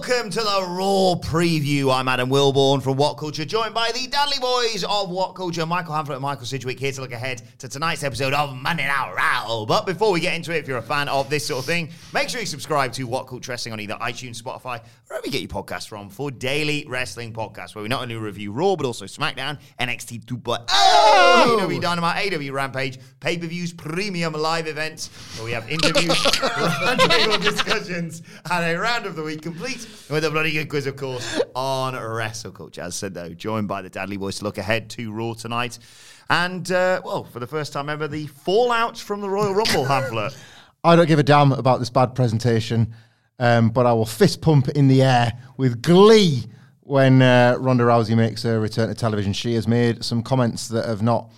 welcome to the Raw preview. I'm Adam Wilborn from What Culture, joined by the Dudley Boys of What Culture, Michael Hamflett and Michael Sidgwick, here to look ahead to tonight's episode of Monday Night Raw. But before we get into it, if you're a fan of this sort of thing, make sure you subscribe to What Culture Wrestling on either iTunes, Spotify, wherever you get your podcasts from, for daily wrestling podcasts, where we not only review Raw, but also SmackDown, NXT 2.0, oh! AEW Dynamite, AW Rampage, pay-per-views, premium live events, where we have interviews, roundtable discussions, and a round of the week complete with a bloody good quiz, of course, on Wrestle Culture. As I said, though, joined by the Dudley Boys to look ahead to Raw tonight. And, uh, well, for the first time ever, the fallout from the Royal Rumble Hamflett. I don't give a damn about this bad presentation, um, but I will fist pump in the air with glee when uh, Ronda Rousey makes her return to television. She has made some comments that have not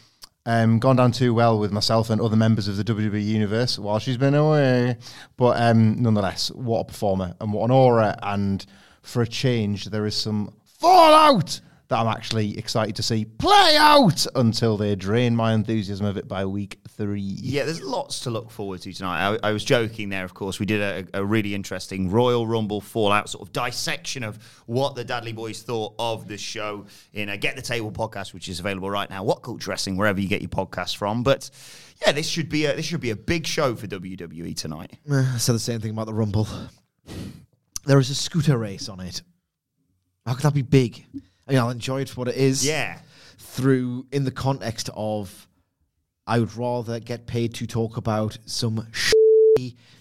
um, gone down too well with myself and other members of the WWE universe while she's been away. But um, nonetheless, what a performer and what an aura. And for a change, there is some fallout that I'm actually excited to see play out until they drain my enthusiasm of it by week three. Yeah, there's lots to look forward to tonight. I, I was joking there, of course. We did a, a, really interesting Royal Rumble Fallout sort of dissection of what the Dudley Boys thought of the show in a Get the Table podcast, which is available right now. What Culture Wrestling, wherever you get your podcasts from. But yeah, this should be a, this should be a big show for WWE tonight. Eh, I said the same thing about the Rumble. There is a scooter race on it. How could that be big? I mean, I'll enjoy it for what it is. Yeah. Through in the context of, I would rather get paid to talk about some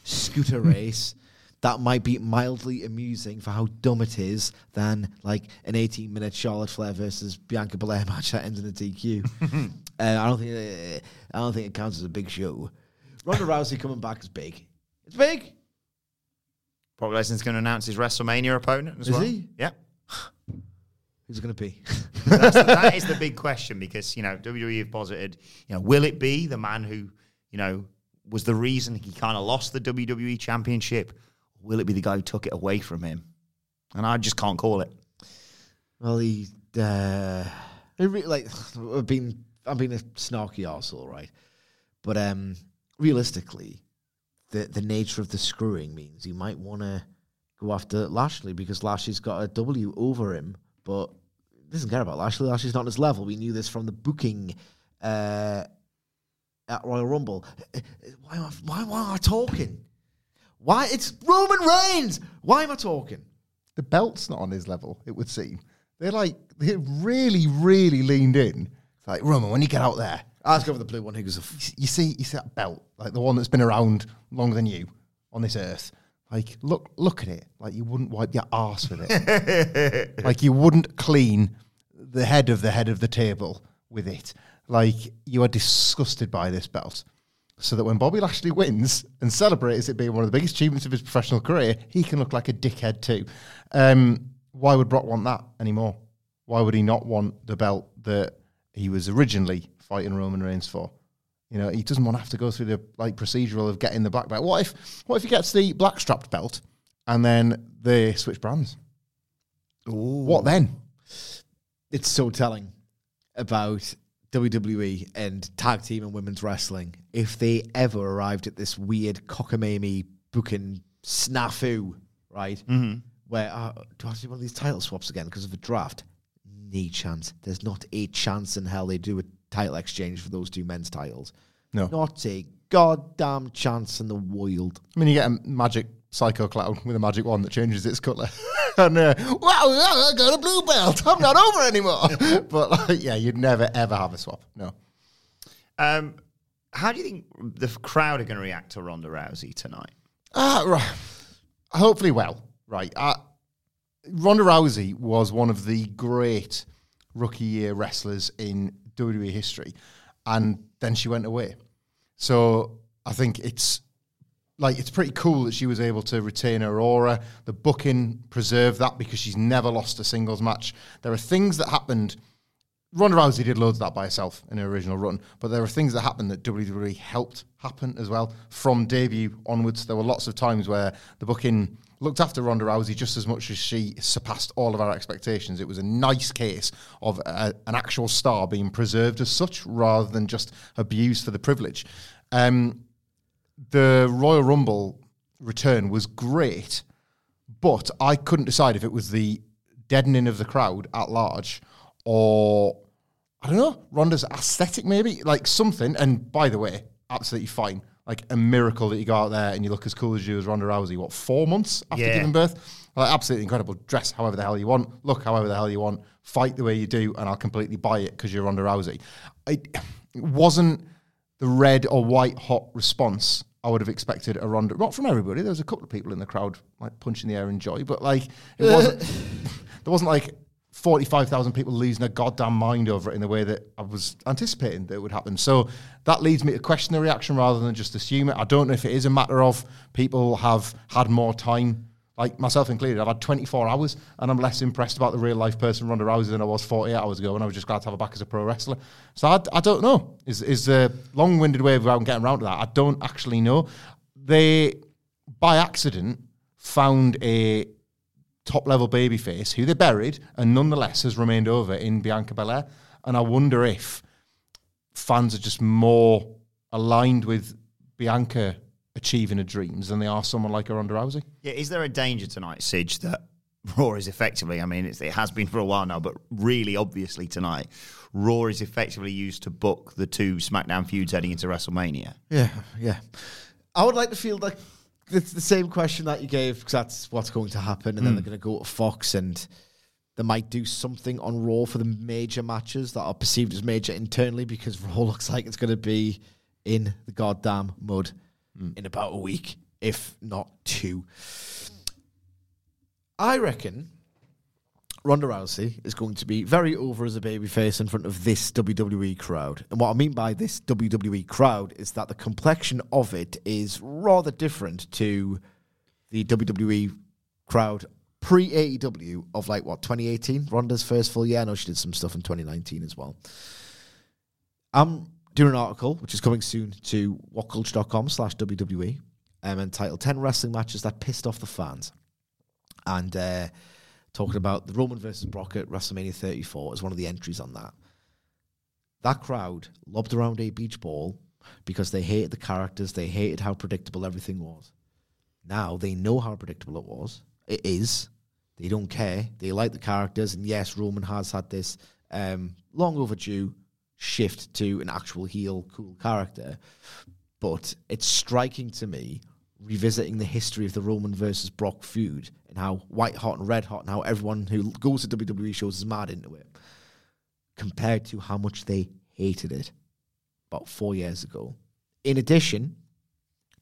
scooter race that might be mildly amusing for how dumb it is than like an 18 minute Charlotte Flair versus Bianca Belair match that ends in a DQ. uh, I don't think uh, I don't think it counts as a big show. Ronda Rousey coming back is big. It's big. Brock Lesnar's going to announce his WrestleMania opponent as is well. Is he? Yeah. Who's it going to be? That's the, that is the big question because you know WWE have posited, you know, will it be the man who you know was the reason he kind of lost the WWE Championship? Will it be the guy who took it away from him? And I just can't call it. Well, he, uh, he re- like I've been I've been a snarky arsehole, right? But um, realistically, the the nature of the screwing means you might want to go after Lashley because Lashley's got a W over him, but doesn't care about Lashley. Lashley's not on his level. We knew this from the booking uh, at Royal Rumble. Why am I, why, why am I talking? Why? It's Roman Reigns. Why am I talking? The belt's not on his level, it would seem. They're like, they really, really leaned in. It's like, Roman, when you get out there, I'll go for the blue one. Who goes, you see, you see that belt, like the one that's been around longer than you on this earth. Like, look, look at it. Like you wouldn't wipe your ass with it. like you wouldn't clean the head of the head of the table with it. Like you are disgusted by this belt. So that when Bobby Lashley wins and celebrates it being one of the biggest achievements of his professional career, he can look like a dickhead too. Um, why would Brock want that anymore? Why would he not want the belt that he was originally fighting Roman Reigns for? You know, he doesn't want to have to go through the like procedural of getting the black belt. What if what if he gets the black strapped belt and then they switch brands? Ooh. What then? it's so telling about WWE and tag team and women's wrestling. If they ever arrived at this weird cockamamie booking snafu, right? Mm-hmm. Where uh, do I have to do one of these title swaps again because of a draft? No chance. There's not a chance in hell they do a title exchange for those two men's titles. No. Not a goddamn chance in the world. I mean, you get a magic psycho clown with a magic wand that changes its colour. and uh, wow, I got a blue belt. I'm not over anymore. but like, yeah, you'd never ever have a swap. No. Um, how do you think the crowd are going to react to Ronda Rousey tonight? Ah, right. Hopefully, well, right. Uh, Ronda Rousey was one of the great rookie year wrestlers in WWE history, and then she went away. So I think it's like it's pretty cool that she was able to retain her aura. The booking preserved that because she's never lost a singles match. There are things that happened. Ronda Rousey did loads of that by herself in her original run, but there are things that happened that WWE helped happen as well from debut onwards. There were lots of times where the booking looked after Ronda Rousey just as much as she surpassed all of our expectations. It was a nice case of a, an actual star being preserved as such rather than just abused for the privilege. Um, the Royal Rumble return was great, but I couldn't decide if it was the deadening of the crowd at large or I don't know, Ronda's aesthetic maybe, like something. And by the way, absolutely fine. Like a miracle that you go out there and you look as cool as you as Ronda Rousey. What four months after Yeah. giving birth? Like absolutely incredible. Dress however the hell you want, look however the hell you want, fight the way you do, and I'll completely buy it because you're Ronda Rousey. It, it wasn't the red or white hot response I would have expected a Ronda. Not from everybody. There was a couple of people in the crowd like punching the air in joy, but like it wasn't. there wasn't like. 45,000 people losing their goddamn mind over it in the way that I was anticipating that it would happen. So that leads me to question the reaction rather than just assume it. I don't know if it is a matter of people have had more time, like myself included. I've had 24 hours and I'm less impressed about the real life person Ronda Rousey than I was 48 hours ago and I was just glad to have her back as a pro wrestler. So I, I don't know. Is is a long winded way of getting around to that. I don't actually know. They, by accident, found a top level babyface who they buried and nonetheless has remained over in Bianca Belair. And I wonder if fans are just more aligned with Bianca achieving her dreams than they are someone like a Ronda Rousey. Yeah, is there a danger tonight, Sidge, that Raw is effectively, I mean, it's, it has been for a while now, but really obviously tonight, Raw is effectively used to book the two SmackDown feuds heading into WrestleMania? Yeah, yeah. I would like to feel like it's the same question that you gave because that's what's going to happen, and then they're mm. going to go to Fox and they might do something on Raw for the major matches that are perceived as major internally because Raw looks like it's going to be in the goddamn mud mm. in about a week, if not two. I reckon Ronda Rousey is going to be very over as a babyface in front of this WWE crowd. And what I mean by this WWE crowd is that the complexion of it is rather different to the WWE crowd pre AEW of like what 2018, Ronda's first full year. I know she did some stuff in 2019 as well. I'm doing an article which is coming soon to whatculture.com slash WWE um, entitled 10 wrestling matches that pissed off the fans. And uh, talking about the Roman versus Brock at WrestleMania 34 as one of the entries on that. That crowd lobbed around a beach ball because they hated the characters, they hated how predictable everything was. Now they know how predictable it was. It is. They don't care. They like the characters, and yes, Roman has had this um, long overdue shift to an actual heel, cool character. But it's striking to me revisiting the history of the Roman versus Brock feud and how white hot and red hot and how everyone who goes to WWE shows is mad into it compared to how much they hated it about four years ago. In addition,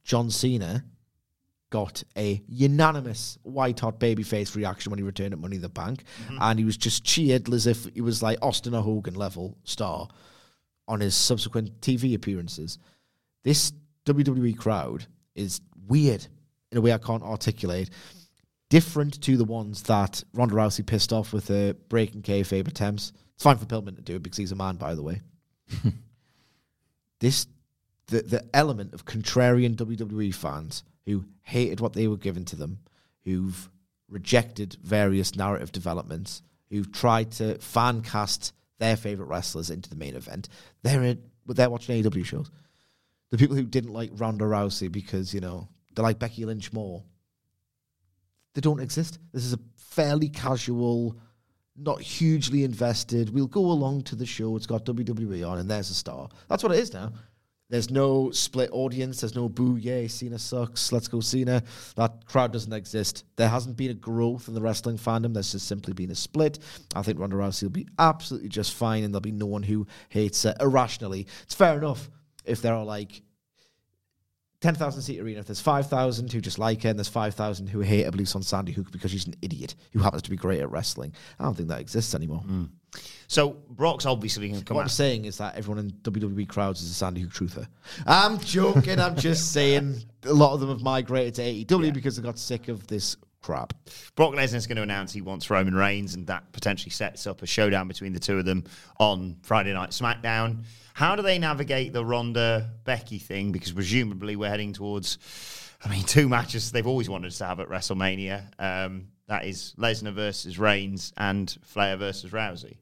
John Cena got a unanimous white hot babyface reaction when he returned at Money in the Bank, mm-hmm. and he was just cheered as if he was like Austin or Hogan level star on his subsequent TV appearances. This WWE crowd is weird in a way I can't articulate. Different to the ones that Ronda Rousey pissed off with the breaking kayfabe attempts. It's fine for Pillman to do it because he's a man, by the way. this the the element of contrarian WWE fans who hated what they were given to them, who've rejected various narrative developments, who've tried to fan cast their favorite wrestlers into the main event. They're in, they're watching AEW shows. The people who didn't like Ronda Rousey because you know they like Becky Lynch more, they don't exist. This is a fairly casual, not hugely invested. We'll go along to the show. It's got WWE on, and there's a star. That's what it is now. There's no split audience. There's no boo, yay, Cena sucks, let's go Cena. That crowd doesn't exist. There hasn't been a growth in the wrestling fandom. There's just simply been a split. I think Ronda Rousey will be absolutely just fine, and there'll be no one who hates her irrationally. It's fair enough if there are like 10,000 seat arena, if there's 5,000 who just like her and there's 5,000 who hate her beliefs on Sandy Hook because she's an idiot who happens to be great at wrestling, I don't think that exists anymore. Hmm. So Brock's obviously going to come What I'm saying is that everyone in WWE crowds is a Sandy Hook truther. I'm joking. I'm just saying a lot of them have migrated to AEW because they got sick of this crap. Brock Lesnar's going to announce he wants Roman Reigns, and that potentially sets up a showdown between the two of them on Friday Night SmackDown. How do they navigate the Ronda Becky thing? Because presumably we're heading towards, I mean, two matches they've always wanted to have at WrestleMania. Um, that is Lesnar versus Reigns and Flair versus Rousey.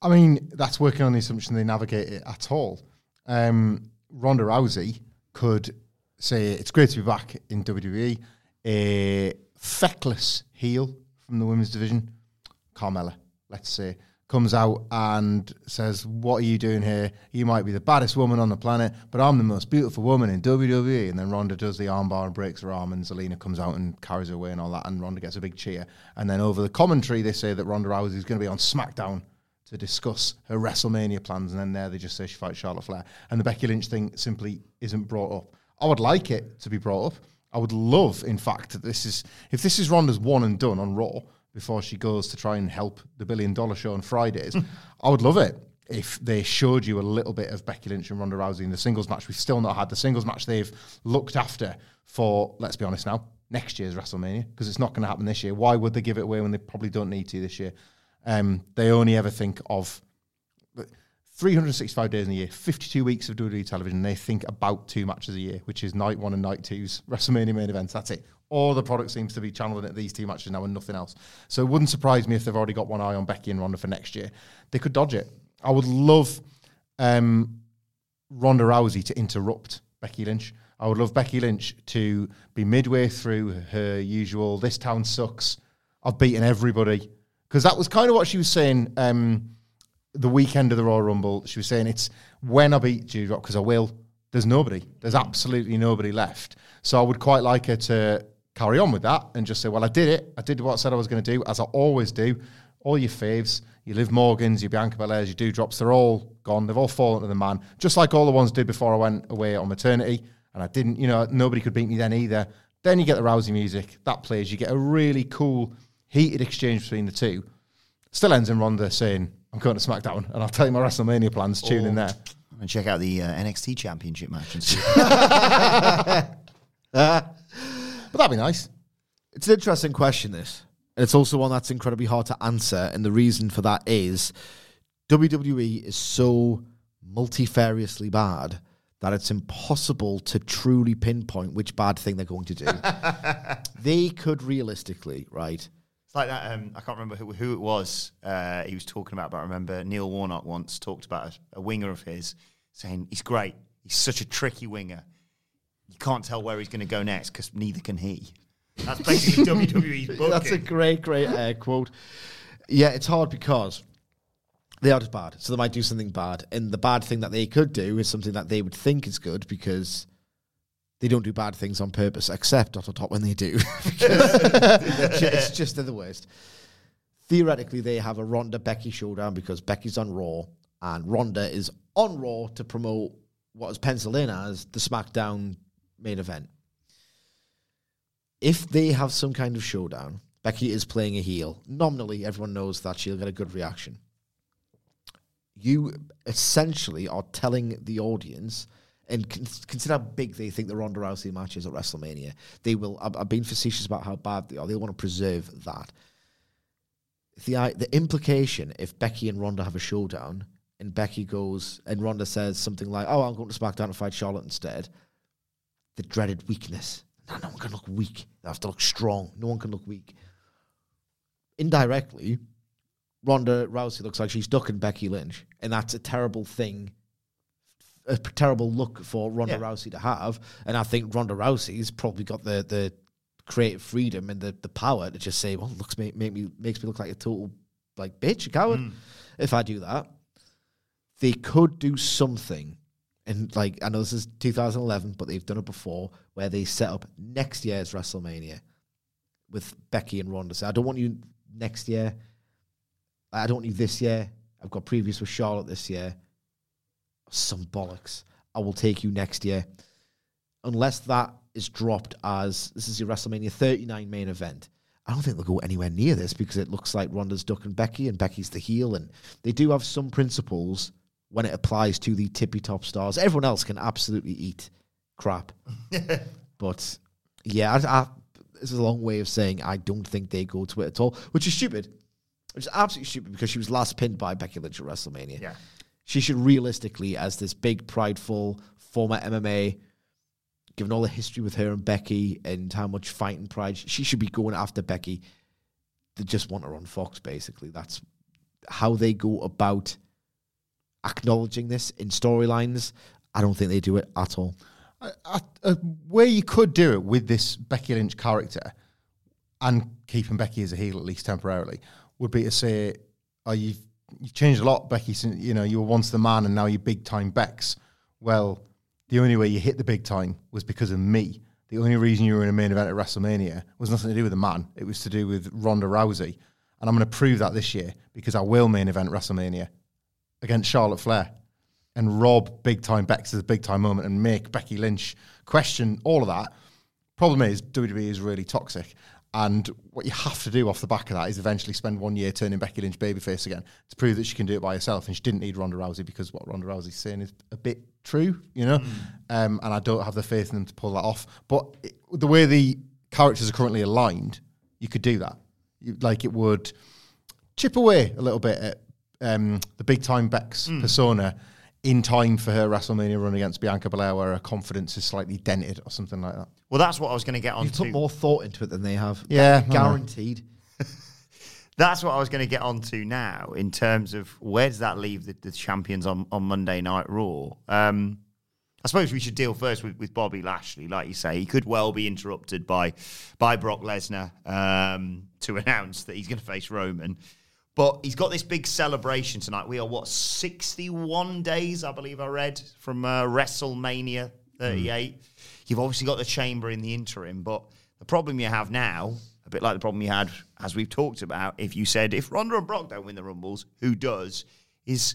I mean, that's working on the assumption they navigate it at all. Um, Ronda Rousey could say, It's great to be back in WWE. Uh, feckless heel from the women's division, Carmella, let's say, comes out and says, What are you doing here? You might be the baddest woman on the planet, but I'm the most beautiful woman in WWE. And then Ronda does the armbar and breaks her arm, and Zelina comes out and carries her away and all that, and Ronda gets a big cheer. And then over the commentary, they say that Ronda Rousey is going to be on SmackDown to discuss her WrestleMania plans, and then there they just say she fights Charlotte Flair. And the Becky Lynch thing simply isn't brought up. I would like it to be brought up. I would love, in fact, that this is if this is Ronda's one and done on Raw before she goes to try and help the Billion Dollar Show on Fridays. I would love it if they showed you a little bit of Becky Lynch and Ronda Rousey in the singles match. We've still not had the singles match they've looked after for, let's be honest now, next year's WrestleMania because it's not going to happen this year. Why would they give it away when they probably don't need to this year? Um, they only ever think of 365 days in a year, 52 weeks of WWE television. They think about two matches a year, which is night one and night two's WrestleMania main events. That's it. All the product seems to be channeling at these two matches now and nothing else. So it wouldn't surprise me if they've already got one eye on Becky and Ronda for next year. They could dodge it. I would love um, Ronda Rousey to interrupt Becky Lynch. I would love Becky Lynch to be midway through her usual "this town sucks." I've beaten everybody because that was kind of what she was saying. Um, the weekend of the Royal Rumble, she was saying it's when I beat Doudrop because I will. There's nobody. There's absolutely nobody left. So I would quite like her to carry on with that and just say, "Well, I did it. I did what I said I was going to do, as I always do." All your faves, your Liv Morgans, your Bianca Belairs, your Doudrops, they're all gone. They've all fallen to the man, just like all the ones did before I went away on maternity. And I didn't, you know, nobody could beat me then either. Then you get the Rousey music that plays. You get a really cool, heated exchange between the two. Still ends in Ronda saying, I'm going to SmackDown, and I'll tell you my WrestleMania plans. Tune in there. And check out the uh, NXT Championship match. And see. But that'd be nice. It's an interesting question, this. And it's also one that's incredibly hard to answer. And the reason for that is WWE is so multifariously bad that it's impossible to truly pinpoint which bad thing they're going to do. they could realistically, right? It's like that. Um, I can't remember who, who it was uh, he was talking about, but I remember Neil Warnock once talked about a, a winger of his saying he's great. He's such a tricky winger. You can't tell where he's going to go next because neither can he. That's basically WWE's booking. That's a great, great uh, quote. Yeah, it's hard because they are just bad. So they might do something bad. And the bad thing that they could do is something that they would think is good because they don't do bad things on purpose, except dot dot dot when they do. Because it's just they're the worst. Theoretically, they have a Ronda Becky showdown because Becky's on Raw and Ronda is on Raw to promote what is penciled in as the SmackDown main event. If they have some kind of showdown, Becky is playing a heel. Nominally, everyone knows that she'll get a good reaction. You essentially are telling the audience, and consider how big they think the Ronda Rousey match is at WrestleMania. They will. I've, been facetious about how bad they are. They want to preserve that. The the implication if Becky and Ronda have a showdown, and Becky goes and Ronda says something like, "Oh, I'm going to SmackDown to fight Charlotte instead," the dreaded weakness. No, no one can look weak. They have to look strong. No one can look weak. Indirectly, Ronda Rousey looks like she's ducking Becky Lynch, and that's a terrible thing, a terrible look for Ronda Yeah. Rousey to have. And I think Ronda Rousey's probably got the the creative freedom and the, the power to just say, "Well, looks make, make me makes me look like a total like bitch, a coward." Hmm. If I do that, they could do something. And like I know this is 2011, but they've done it before, where they set up next year's WrestleMania with Becky and Ronda. So I don't want you next year. I don't want you this year. I've got previous with Charlotte this year. Some bollocks. I will take you next year. Unless that is dropped as this is your WrestleMania 39 main event. I don't think they'll go anywhere near this because it looks like Ronda's ducking Becky and Becky's the heel. And they do have some principles when it applies to the tippy top stars. Everyone else can absolutely eat crap. but yeah, I, I, this is a long way of saying I don't think they go to it at all, which is stupid. Which is absolutely stupid because she was last pinned by Becky Lynch at WrestleMania. Yeah. She should realistically, as this big, prideful former MMA, given all the history with her and Becky and how much fighting pride, she should be going after Becky. They just want her on Fox, basically. That's how they go about acknowledging this in storylines. I don't think they do it at all. Where you could do it with this Becky Lynch character, and keeping Becky as a heel at least temporarily would be to say, "Oh, you've you've changed a lot, Becky. Since, you know, you were once the man, and now you're big time Bex." Well, the only way you hit the big time was because of me. The only reason you were in a main event at WrestleMania was nothing to do with the man. It was to do with Ronda Rousey, and I'm going to prove that this year because I will main event WrestleMania against Charlotte Flair and rob big time Bex's big time moment and make Becky Lynch question all of that. Problem is, WWE is really toxic. And what you have to do off the back of that is eventually spend one year turning Becky Lynch babyface again to prove that she can do it by herself. And she didn't need Ronda Rousey because what Ronda Rousey's saying is a bit true, you know? Um, and I don't have the faith in them to pull that off. But it, the way the characters are currently aligned, you could do that. You, like it would chip away a little bit at um, the big time Bex persona in time for her WrestleMania run against Bianca Belair, where her confidence is slightly dented or something like that. Well, that's what I was going to get on You've put more thought into it than they have. Yeah, guaranteed. That's what I was going to get on to now in terms of where does that leave the, the champions on, on Monday Night Raw? Um, I suppose we should deal first with, with Bobby Lashley. Like you say, he could well be interrupted by by Brock Lesnar um, to announce that he's going to face Roman. But he's got this big celebration tonight. We are, what, 61 days, I believe I read, from uh, WrestleMania 38. You've obviously got the chamber in the interim, but the problem you have now, a bit like the problem you had, as we've talked about, if you said, if Ronda and Brock don't win the Rumbles, who does, is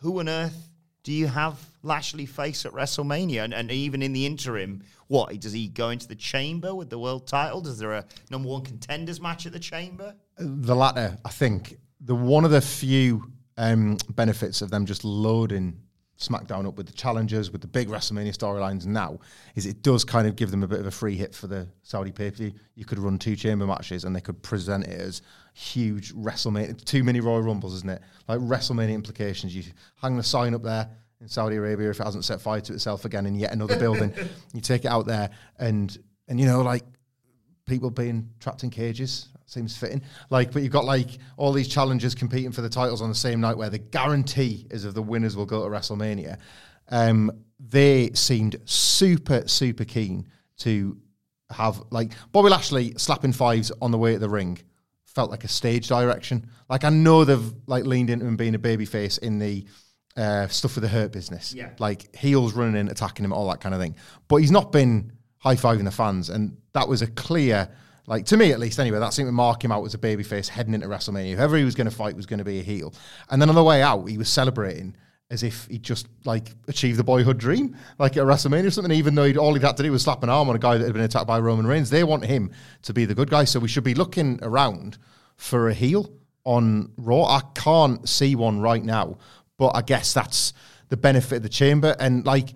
who on earth do you have Lashley face at WrestleMania? And, and even in the interim, what, does he go into the chamber with the world title? Does there a number one contenders match at the chamber? The latter, I think, the one of the few um, benefits of them just loading SmackDown up with the challengers, with the big WrestleMania storylines now, is it does kind of give them a bit of a free hit for the Saudi pay per view. You could run two chamber matches and they could present it as huge WrestleMania, too many Royal Rumbles, isn't it? Like WrestleMania implications. You hang the sign up there in Saudi Arabia if it hasn't set fire to itself again in yet another building. You take it out there and, and you know, like people being trapped in cages. Seems fitting. Like, but you've got like all these challengers competing for the titles on the same night where the guarantee is of the winners will go to WrestleMania. Um, they seemed super, super keen to have like Bobby Lashley slapping fives on the way to the ring felt like a stage direction. Like I know they've like leaned into him being a babyface in the uh, stuff with the hurt business. Yeah. Like heels running in, attacking him, all that kind of thing. But he's not been high fiving the fans, and that was a clear, like to me at least anyway, that seemed to mark him out as a babyface heading into WrestleMania. Whoever he was going to fight was going to be a heel. And then on the way out, he was celebrating as if he just like achieved the boyhood dream, like at WrestleMania or something. Even though all he'd had to do was slap an arm on a guy that had been attacked by Roman Reigns, they want him to be the good guy. So we should be looking around for a heel on Raw. I can't see one right now, but I guess that's the benefit of the chamber. And like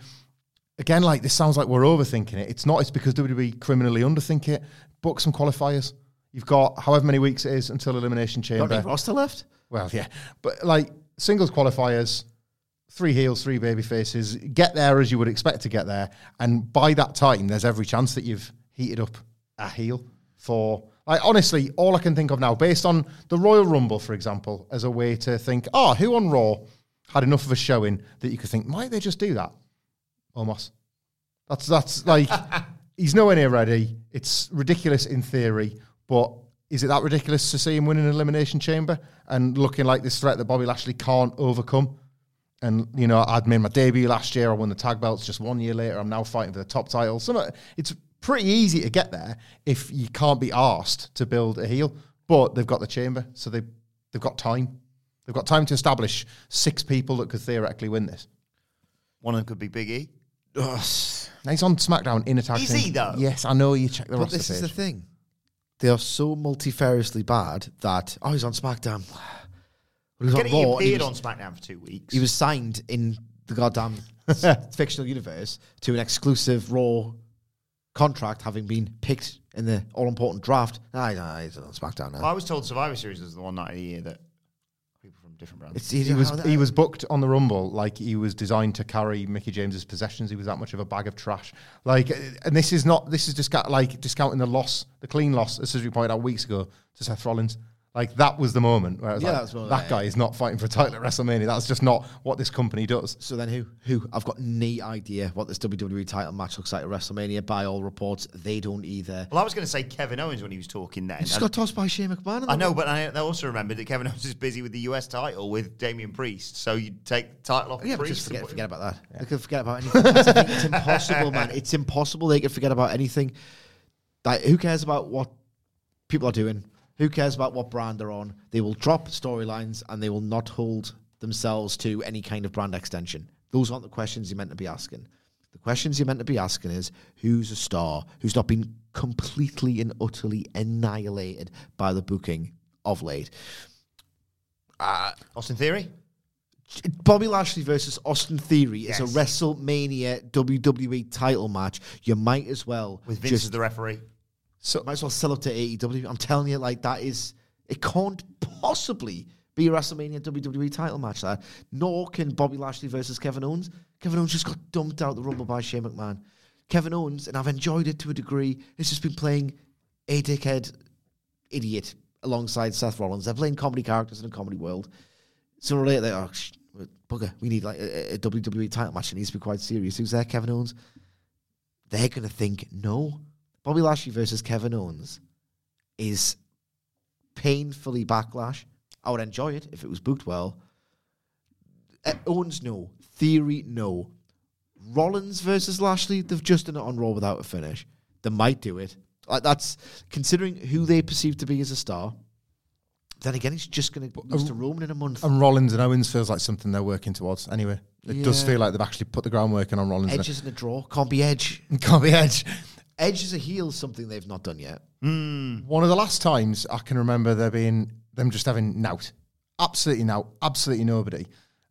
again, like this sounds like we're overthinking it. It's not. It's because WWE criminally underthink it. Book some qualifiers. You've got however many weeks it is until Elimination Chamber. any roster left? Well, yeah, but like singles qualifiers, three heels, three baby faces. Get there as you would expect to get there, and by that time, there's every chance that you've heated up a heel for. Like honestly, all I can think of now, based on the Royal Rumble, for example, as a way to think, oh, who on Raw had enough of a showing that you could think, might they just do that? Almost. That's that's like he's nowhere near ready. It's ridiculous in theory, but is it that ridiculous to see him win an elimination chamber and looking like this threat that Bobby Lashley can't overcome? And you know, I'd made my debut last year. I won the tag belts. Just one year later, I'm now fighting for the top title. Some, it's pretty easy to get there if you can't be asked to build a heel. But they've got the chamber, so they they've got time. They've got time to establish six people that could theoretically win this. One of them could be Big E. Ugh. Now he's on SmackDown in a tag Is team. he, though? Yes, I know. You check the roster. But roster this is the page. thing. They are so multifariously bad that oh, he's on SmackDown. Well, he was on Getting Raw. and he appeared was- on SmackDown for two weeks. He was signed in the goddamn fictional universe to an exclusive Raw contract, having been picked in the all important draft. Nah, nah, he's on SmackDown now. I was told Survivor Series was the one night of the year that people from different brands. It's He easy. was he was booked on the Rumble like he was designed to carry Mickie James's possessions. He was that much of a bag of trash. Like, uh, and this is not this is just like discounting the loss, the clean loss, as we pointed out weeks ago to Seth Rollins. Like that was the moment where I was Yeah, like, that's one that of guy is not fighting for a title at WrestleMania. That's just not what this company does. So then who? Who? I've got no idea what this WWE title match looks like at WrestleMania. By all reports, they don't either. Well, I was going to say Kevin Owens when he was talking then. He just got tossed by Shane McMahon. I the know, but I I also remembered that Kevin Owens is busy with the US title with Damian Priest, so you take the title off Yeah, Priest. just forget, forget about that. They could forget about anything. That's the it's impossible, man. It's impossible. They could forget about anything. Like, who cares about what people are doing? Who cares about what brand they're on? They will drop storylines and they will not hold themselves to any kind of brand extension. Those aren't the questions you're meant to be asking. The questions you're meant to be asking is who's a star who's not been completely and utterly annihilated by the booking of late. Uh, Austin Theory? Bobby Lashley versus Austin Theory is a WrestleMania WWE title match. You might as well With Vince just as the referee. So might as well sell up to AEW. I'm telling you, like that is it can't possibly be a WrestleMania WWE title match. That nor can Bobby Lashley versus Kevin Owens. Kevin Owens just got dumped out the Rumble by Shane McMahon. Kevin Owens, and I've enjoyed it to a degree, has just been playing a dickhead idiot alongside Seth Rollins. They're playing comedy characters in a comedy world. Or later, they're oh, bugger, we need like a, a WWE title match. It needs to be quite serious. Who's there? Kevin Owens. They're going to think, no. Bobby Lashley versus Kevin Owens is painfully backlash. I would enjoy it if it was booked well. Uh, Owens, no. Theory, no. Rollins versus Lashley, they've just done it on Raw without a finish. They might do it. Like that's considering who they perceive to be as a star. Then again, he's just going to lose to Roman in a month. and Rollins and Owens feels like something they're working towards. Anyway, it does feel like they've actually put the groundwork in on Rollins. Edge isn't a draw. Can't be Edge. Can't be Edge. Edge is a heel, something they've not done yet. One of the last times I can remember there being them just having nout, absolutely nout, absolutely nobody.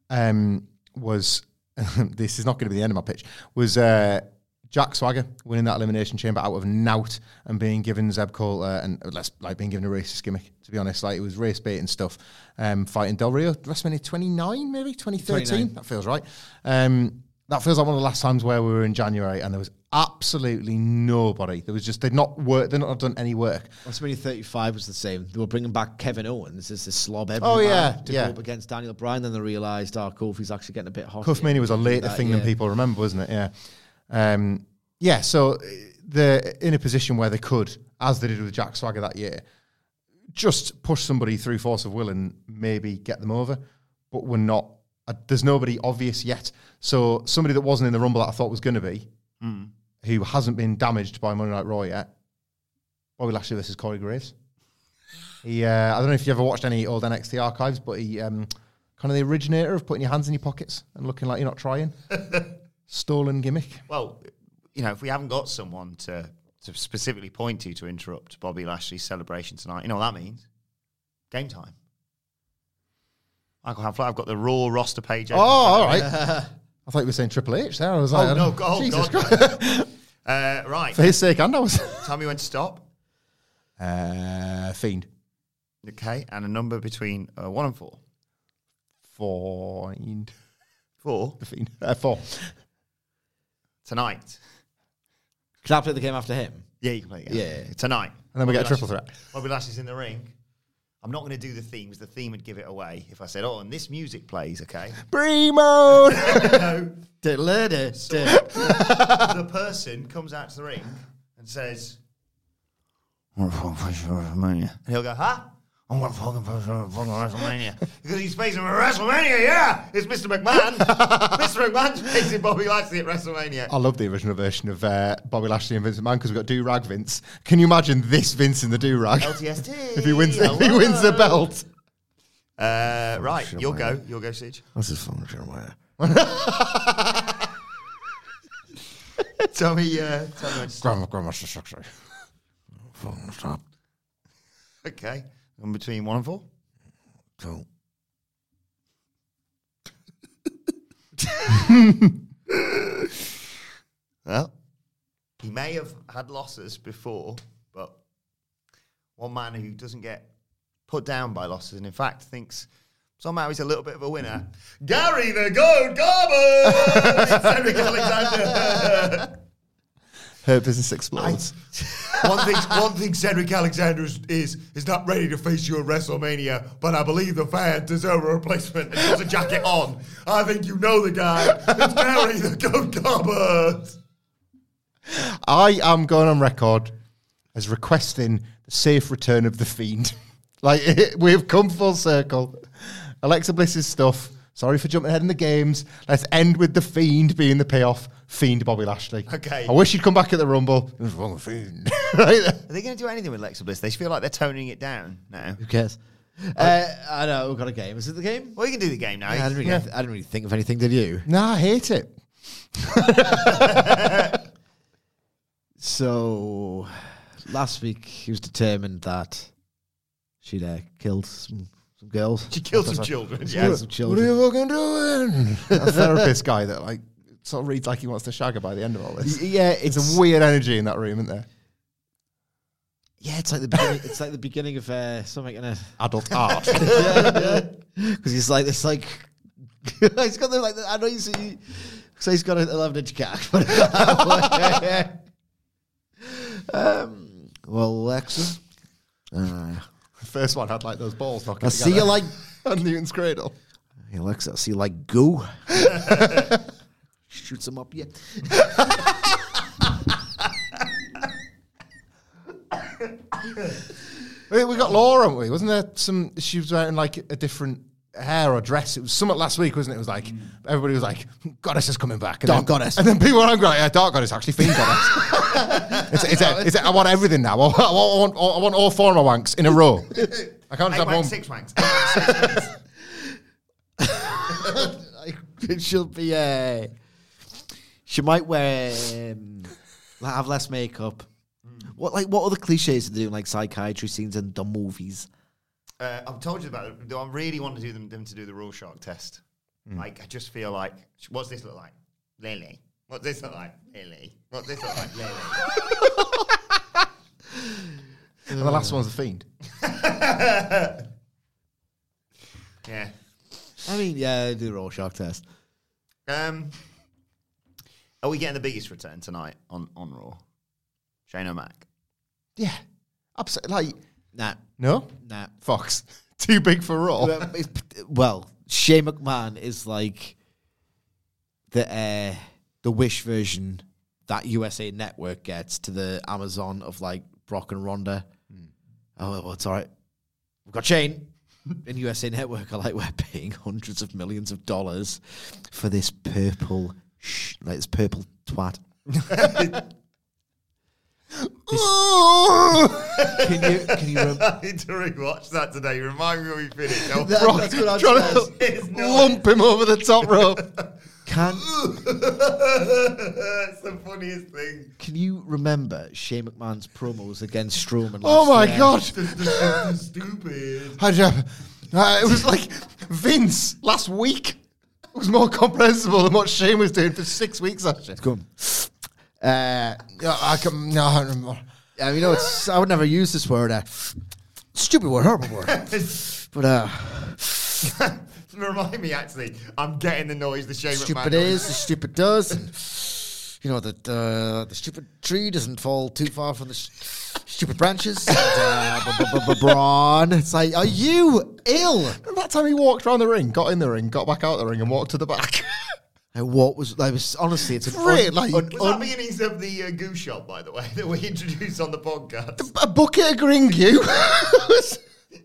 Um, was this is not going to be the end of my pitch? Was uh, Jack Swagger winning that elimination chamber out of nout and being given Zeb Colter and uh, less like being given a racist gimmick? To be honest, like it was race bait and stuff. Um, fighting Del Rio, WrestleMania twenty nine, maybe twenty thirteen. 29. That feels right. Um, that feels like one of the last times where we were in January and there was absolutely nobody. There was just they'd not worked. They'd not done any work. WrestleMania 35 was the same. They were bringing back Kevin Owens as this slob Oh, yeah, to yeah. go up against Daniel Bryan. Then they realised, oh, Kofi's actually getting a bit hot. Mania was a later that, thing than people remember, wasn't it? Yeah. Um, yeah, so uh, they're in a position where they could, as they did with Jack Swagger that year, just push somebody through force of will and maybe get them over. But we're not, uh, there's nobody obvious yet. So somebody that wasn't in the Rumble that I thought was going to be, who hasn't been damaged by Monday Night Raw yet, Bobby Lashley versus Corey Graves. He, uh, I don't know if you ever watched any old NXT archives, but he um, kind of the originator of putting your hands in your pockets and looking like you're not trying. Stolen gimmick. Well, you know, if we haven't got someone to, to specifically point to to interrupt Bobby Lashley's celebration tonight, you know what that means? Game time. Michael Hamflett, I've got the Raw roster page. Oh, open. all right. I thought you were saying Triple H there. I was like, Oh, I no, don't- God, Jesus God. Christ. Uh, right. For his sake, and I was. Tell me when to stop. Uh, Fiend. Okay. And a number between uh, one and four. Fiend. Four. The Fiend. Uh, four. Tonight. Can I play the game after him? Yeah, you can play it. Yeah. Tonight. And then we get a triple Lashley's- threat. Bobby Lashley's in the ring. I'm not going to do the themes. The theme would give it away if I said, "Oh, and this music plays." Okay. Primo! no. Da-da-da-da. the person comes out to the ring and says, "I'm fucking facing WrestleMania," and he'll go, "Huh? I'm gonna fucking fucking WrestleMania because he's facing WrestleMania. Yeah, it's Mr. McMahon. Mr. McMahon's facing Bobby Lashley at WrestleMania. I love the original version of uh, Bobby Lashley and Vince McMahon because we've got Do Rag Vince. Can you imagine this Vince in the Do Rag? LTST. if he wins, if he wins the belt. Uh, right, you'll go. You'll go, Sidge. What's this phone, Jeremiah? Tell me. Uh, tell me when to stop. Grandma, Grandmaster Secretary. Phone, stop. Okay, in between one and four. Two. Well, he may have had losses before, but one man who doesn't get put down by losses and in fact thinks somehow he's a little bit of a winner. Mm-hmm. Gary the Goat Garber! Alexander! her business explodes. one thing, one thing Cedric Alexander is, is is not ready to face you at WrestleMania, but I believe the fans deserve a replacement. And puts a jacket on. I think you know the guy. It's Barry the Goat Gobbert. I am going on record as requesting the safe return of the fiend. like we've come full circle. Alexa Bliss's stuff. Sorry for jumping ahead in the games. Let's end with the fiend being the payoff. Fiend Bobby Lashley. Okay. I wish he'd come back at the Rumble. It was wrong with fiend. right? Are they going to do anything with Alexa Bliss? They feel like they're toning it down now. Who cares? Uh, I know we've got a game. Is it the game? Well, you can do the game now. Yeah, I, didn't really, Yeah. I didn't really think of anything. Did you? No, I hate it. So last week he was determined that she'd uh, killed some, some girls. She killed some children. Yeah, Yes. some children. What are you fucking doing? a therapist guy that like sort of reads like he wants to shag her by the end of all this. Yeah, it's It's a weird energy in that room, isn't there? yeah, it's like the beginning, it's like the beginning of uh, something in a Adult art. because he's like this like he's got the like the, I know you see so he's got an 11 inch cock um well Alexa uh, First one had like those balls knocking I see you like on Newton's cradle. hey, Alexa I see you like goo shoots him up yeah We, we got Laura, haven't we? Wasn't there some? She was wearing like a different hair or dress. It was something last week, wasn't it? It was like everybody was like, "Goddess is coming back." And Dark then, Goddess. And then people were angry, like, "Yeah, Dark Goddess actually fiend goddess." it's, it's, a, it's a, I want everything now. I want, I want, I want all four of my wanks in a row. I can't just have one. six wanks. Eight wanks, six wanks. it should be uh she might wear um, like, have less makeup what like what other cliches do they do in like psychiatry scenes and dumb movies Uh, I've told you about it. though I really want to do them, them to do the Rorschach test. Like, I just feel like, what's this look like? Lily. What's this look like? Lily. What's this look like? Lily. And the last one's a fiend. Yeah. I mean yeah do the Rorschach test Um, are we getting the biggest return tonight on, on Raw? Shane O'Mac. Yeah, absolutely. Like, nah no, nah Fox too big for Raw. well, Shane McMahon is like the uh, the Wish version that USA Network gets to the Amazon of like Brock and Ronda. Oh, well, it's all right. We've got Shane in USA Network. Are like we're paying hundreds of millions of dollars for this purple, sh- like this purple twat. Can you can you? Rem- I need to rewatch that today. Remind me when we finish. Oh, Brock that's what I'm trying saying. It's to not- lump him over the top rope. can it's the funniest thing. can you remember Shane McMahon's promos against Strowman? oh last my year? god! Stupid. How'd uh, it was like Vince last week was more comprehensible than what Shane was doing for six weeks last year. Come. Uh, I can, no, I don't remember. yeah, you know, it's I would never use this word. Uh, stupid word, horrible word. But uh, Remind me, actually, I'm getting the noise the Shane stupid is, the stupid does. And, you know that uh, the stupid tree doesn't fall too far from the sh- stupid branches. And, uh, Braun. It's like, are you ill? Remember that time he walked around the ring, got in the ring, got back out the ring, and walked to the back? And what was? I was honestly, it's an Great, like- un- Was un- that beginnings of the uh, Goose Shop, by the way, that we introduced on the podcast? a bucket of green goo.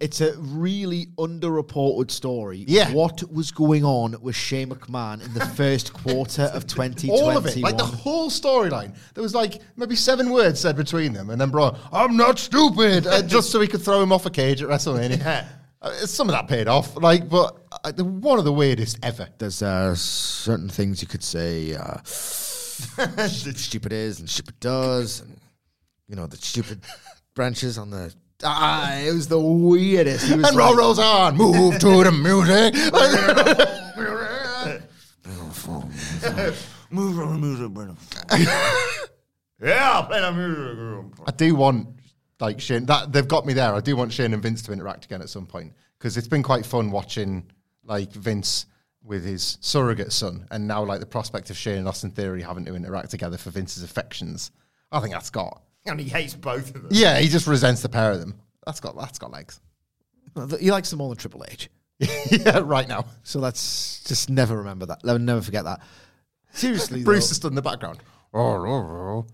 It's a really underreported story. Yeah. What was going on with Shane McMahon in the first quarter of 2021? All of it, like the whole storyline. There was like maybe seven words said between them, and then bro, I'm not stupid, uh, just so he could throw him off a cage at WrestleMania. Yeah. Uh, some of that paid off, like, but uh, one of the weirdest ever. There's uh, certain things you could say. Uh, stupid is and stupid does, and you know the stupid branches on the. Ah, it was the weirdest. Was And like, roll rolls on, move to the music. Move on, move on. Yeah, play that music. I do want like Shane. That they've got me there. I do want Shane and Vince to interact again at some point because it's been quite fun watching like Vince with his surrogate son, and now like the prospect of Shane and Austin Theory having to interact together for Vince's affections. I think that's got. And he hates both of them. Yeah, he just resents the pair of them. That's got that's got legs. Well, th- He likes them more than Triple H. yeah, right now. So let's just never remember that. Let- Never forget that. Seriously, Bruce though, is stood in the background. Oh, oh, oh.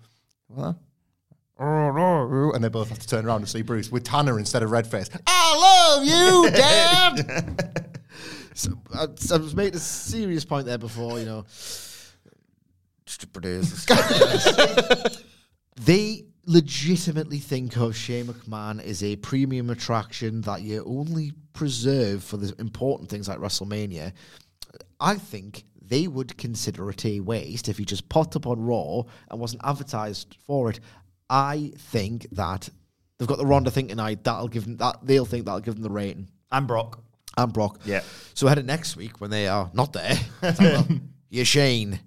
What? And they both have to turn around and see Bruce with Tanner instead of Redface. I love you, Dad. So, I, I was making a serious point there before, you know. Strippers. they legitimately think of Shane McMahon as a premium attraction that you only preserve for the important things like WrestleMania. I think they would consider it a waste if he just popped up on Raw and wasn't advertised for it. I think that they've got the Ronda thing tonight. That'll give them that. They'll think that'll give them the rating And Brock. and Brock. Yeah. So ahead of next week when they are not there, like, well, you're Shane.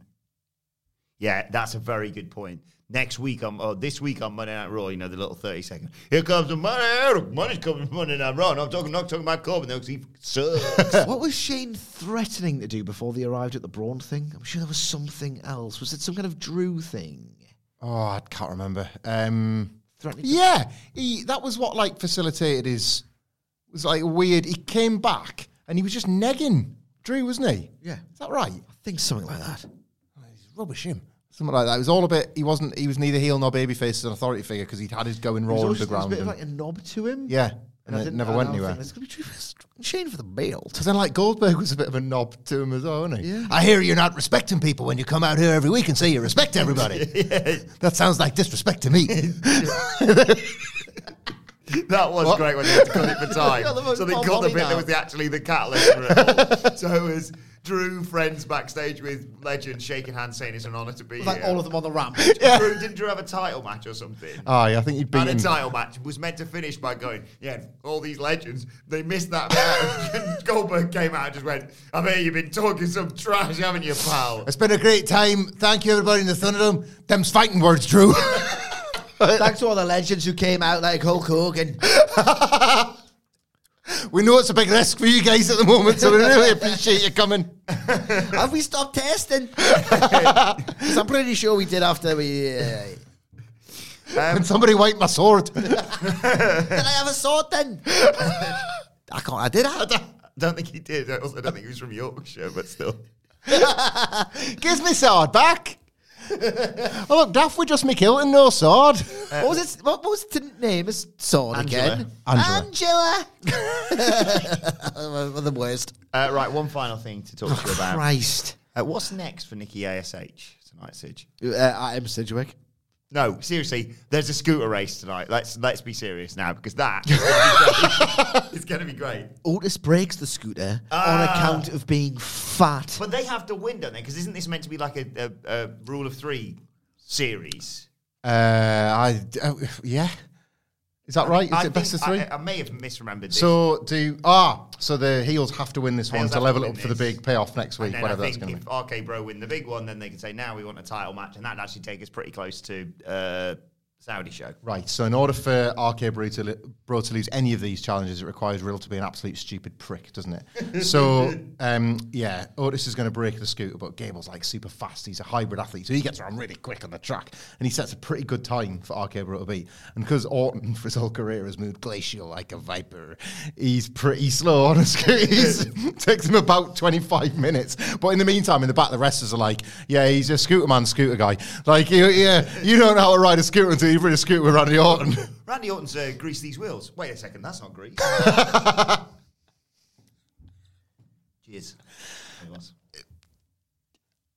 Yeah, that's a very good point. Next week on, or oh, this week on Monday Night Raw, you know, the little 30 second. Here comes the money. Money's coming from Monday Night Raw. No, I'm talking, not talking about Corbin, though, because he sucks. what was Shane threatening to do before they arrived at the Braun thing? I'm sure there was something else. Was it some kind of Drew thing? Oh, I can't remember. Um, yeah, he, that was what like facilitated his. Was like weird. He came back and he was just negging Drew, wasn't he? Yeah. Is that right? I think something like that. He's rubbish him. Something like that. It was all a bit. He wasn't. He was neither heel nor babyface as an authority figure because he'd had his going in Raw There was, there was a Underground. bit of and- like a knob to him. yeah, and, I it never and went anywhere. It's going to be Shane for the belt. Because then, like Goldberg was a bit of a knob to him as well, wasn't he? Yeah. I hear you're not respecting people when you come out here every week and say you respect everybody. yeah. That sounds like disrespect to me. That was What? great when they had to cut it for time. got so they cut the bit now. that was the, actually the catalyst for it all. so it was Drew friends backstage with legends shaking hands saying it's an honour to be Like here. all of them on the ramp. Drew, didn't Drew have a title match or something? oh, yeah, I think he'd and a title match was meant to finish by going, yeah, all these legends, they missed that bit. and Goldberg came out and just went, I bet you've been talking some trash, haven't you, pal? It's been a great time. Thank you, everybody in the Thunderdome. Them's fighting words, Drew. Thanks to all the legends who came out like Hulk Hogan. we know it's a big risk for you guys at the moment, so we really appreciate you coming. Have we stopped testing? I'm pretty sure we did after we. Uh, Can somebody wipe my sword? did I have a sword then? I can't. I did. I, I don't think he did. I also don't think he was from Yorkshire, but still. Gives me sword back. Oh, look, Daft would just make Hilton no sword. what was it? What was the name of sword Angela. again? Angela. Angela. the worst. Uh, right, one final thing to talk to you about. Christ. Uh, what's next for Nikki ASH tonight, Sidge? Uh, I am Sidgwick. No, seriously, there's a scooter race tonight. Let's let's be serious now because that is gonna be great. it's going to be great. Otis breaks the scooter on Ah. account of being fat. But they have to win, don't they? Because isn't this meant to be like a, a, a rule of three series? Uh, I uh, yeah. Is that right? Is I it best of three? I, I may have misremembered this. so do ah, so the heels have to win this one Heels to to level win up for the big payoff next week, whatever that's going to if be. RK Bro win the big one, then they can say now we want a title match, and that'd actually take us pretty close to uh, Saudi show. Right. So in order for RK Bro to, li- Bro to lose any of these challenges, it requires Riddle to be an absolute stupid prick, doesn't it? so um, yeah, Otis is going to break the scooter, but Gable's like super fast. He's a hybrid athlete, so he gets around really quick on the track, and he sets a pretty good time for RK Bro to beat. And because Orton for his whole career has moved glacial like a viper, he's pretty slow on a scooter. Takes him about twenty five minutes. But in the meantime, in the back, the wrestlers are like, "Yeah, he's a scooter man, scooter guy. Like, yeah, you don't know how to ride a scooter until you've ridden a scooter with Randy Orton." Randy Orton's uh, grease these wheels. Wait a second, that's not grease. Cheers. It was.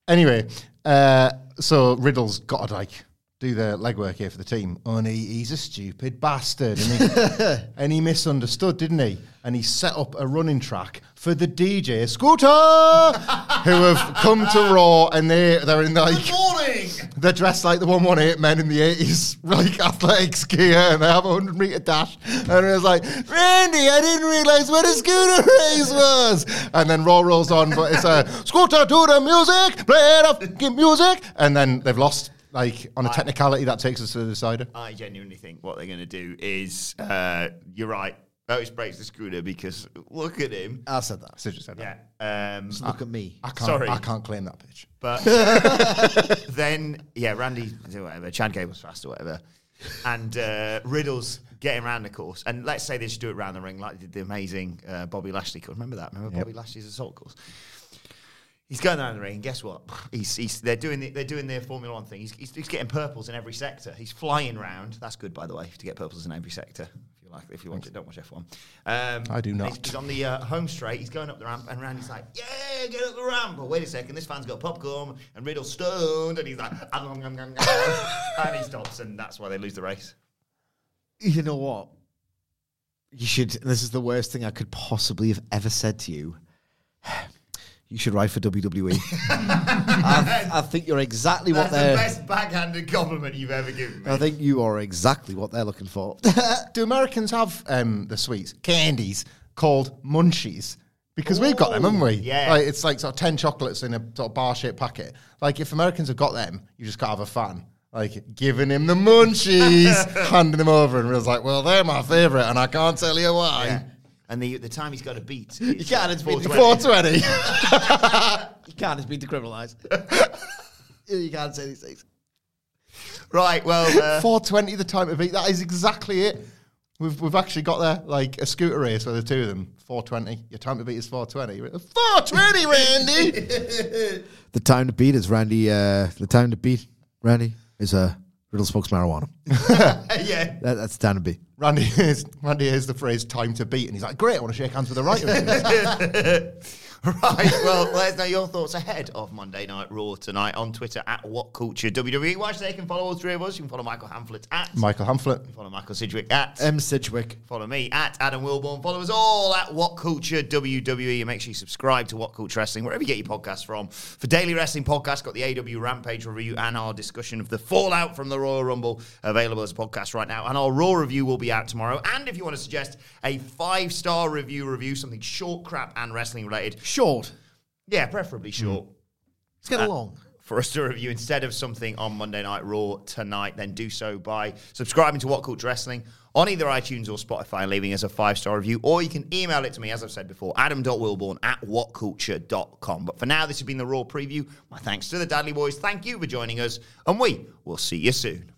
Anyway, uh, so Riddle's got to like do the legwork here for the team. Only he's a stupid bastard, and he, and he misunderstood, didn't he? And he set up a running track for the DJ Scooter, who have come to Raw, and they they're in like Morning! they're dressed like the 118 men in the 80s, like athletics gear, and they have a 100 meter dash. And it was like, Randy, I didn't realize what a scooter race was. And then Raw rolls on, but it's a scooter to the music, play the fucking music. And then they've lost, like, on a technicality that takes us to the decider. I genuinely think what they're going to do is, uh, you're right, Otis breaks the scooter because look at him. I said that. So just said that. Yeah. Um, Look at me. I can't. Sorry. I can't claim that pitch. But then, yeah, Randy, whatever, Chad Gable's fast or whatever. And uh, Riddle's getting around the course. And let's say they just do it around the ring like they did the amazing uh, Bobby Lashley course. Remember that? Remember Bobby Lashley's assault course? He's going around the ring. And guess what? He's, he's they're doing the, they're doing their Formula One thing. He's, he's, he's getting purples in every sector. He's flying round. That's good, by the way, to get purples in every sector. If you like, if you want to, don't watch F1. Um, I do not. He's, he's on the uh, home straight. He's going up the ramp, and Randy's like, "Yeah, get up the ramp." But wait a second, this fan's got popcorn, and Riddle's stoned, and he's like, "Um, um, um, um, um," and he stops, and that's why they lose the race. You know what? You should. This is the worst thing I could possibly have ever said to you. You should write for WWE. I, I think you're exactly what That's the they're. best backhanded compliment you've ever given me. I think you are exactly what they're looking for. Do Americans have um, the sweets, candies called munchies? Because we've got them, haven't we? yeah. Like, it's like sort of 10 chocolates in a sort of bar shaped packet. Like, if Americans have got them, you just got to have a fan. Like, giving him the munchies, handing them over, and was like, well, they're my favourite, and I can't tell you why. Yeah. And the the time he's got to beat. You can't, it's been 420. 420. you can't just be decriminalised. you can't say these things. Right, well, uh, 420 the time to beat. That is exactly it. We've, we've actually got there, like a scooter race with the two of them, 420. Your time to beat is 420. 420, Randy! The time to beat is Randy. Uh, the time to beat Randy is uh, Riddle smokes marijuana. yeah. That, that's to beat. Randy hears, Randy hears the phrase time to beat, and he's like, great, I want to shake hands with the writer. Right, well, let us know your thoughts ahead of Monday Night Raw tonight on Twitter at What Culture WWE. Watch they can follow all three of us. You can follow Michael Hamflett at. Michael Hamflett. Follow Michael Sidgwick at. M. Sidgwick. Follow me at Adam Wilbourn. Follow us all at What Culture WWE. And make sure you subscribe to What Culture Wrestling, wherever you get your podcasts from. For daily wrestling podcasts, got the AEW Rampage review and our discussion of the fallout from the Royal Rumble available as a podcast right now. And our Raw review will be out tomorrow. And if you want to suggest a five star review, review something short, crap, and wrestling related, Short. yeah, preferably mm. short Let's get uh, along. for us to review instead of something on Monday Night Raw tonight, then do so by subscribing to What Culture Wrestling on either iTunes or Spotify and leaving us a five star review, or you can email it to me, as I've said before, adam.wilbourn at whatculture.com. But for now, this has been the Raw preview. My thanks to the Dudley Boys. Thank you for joining us, and we will see you soon.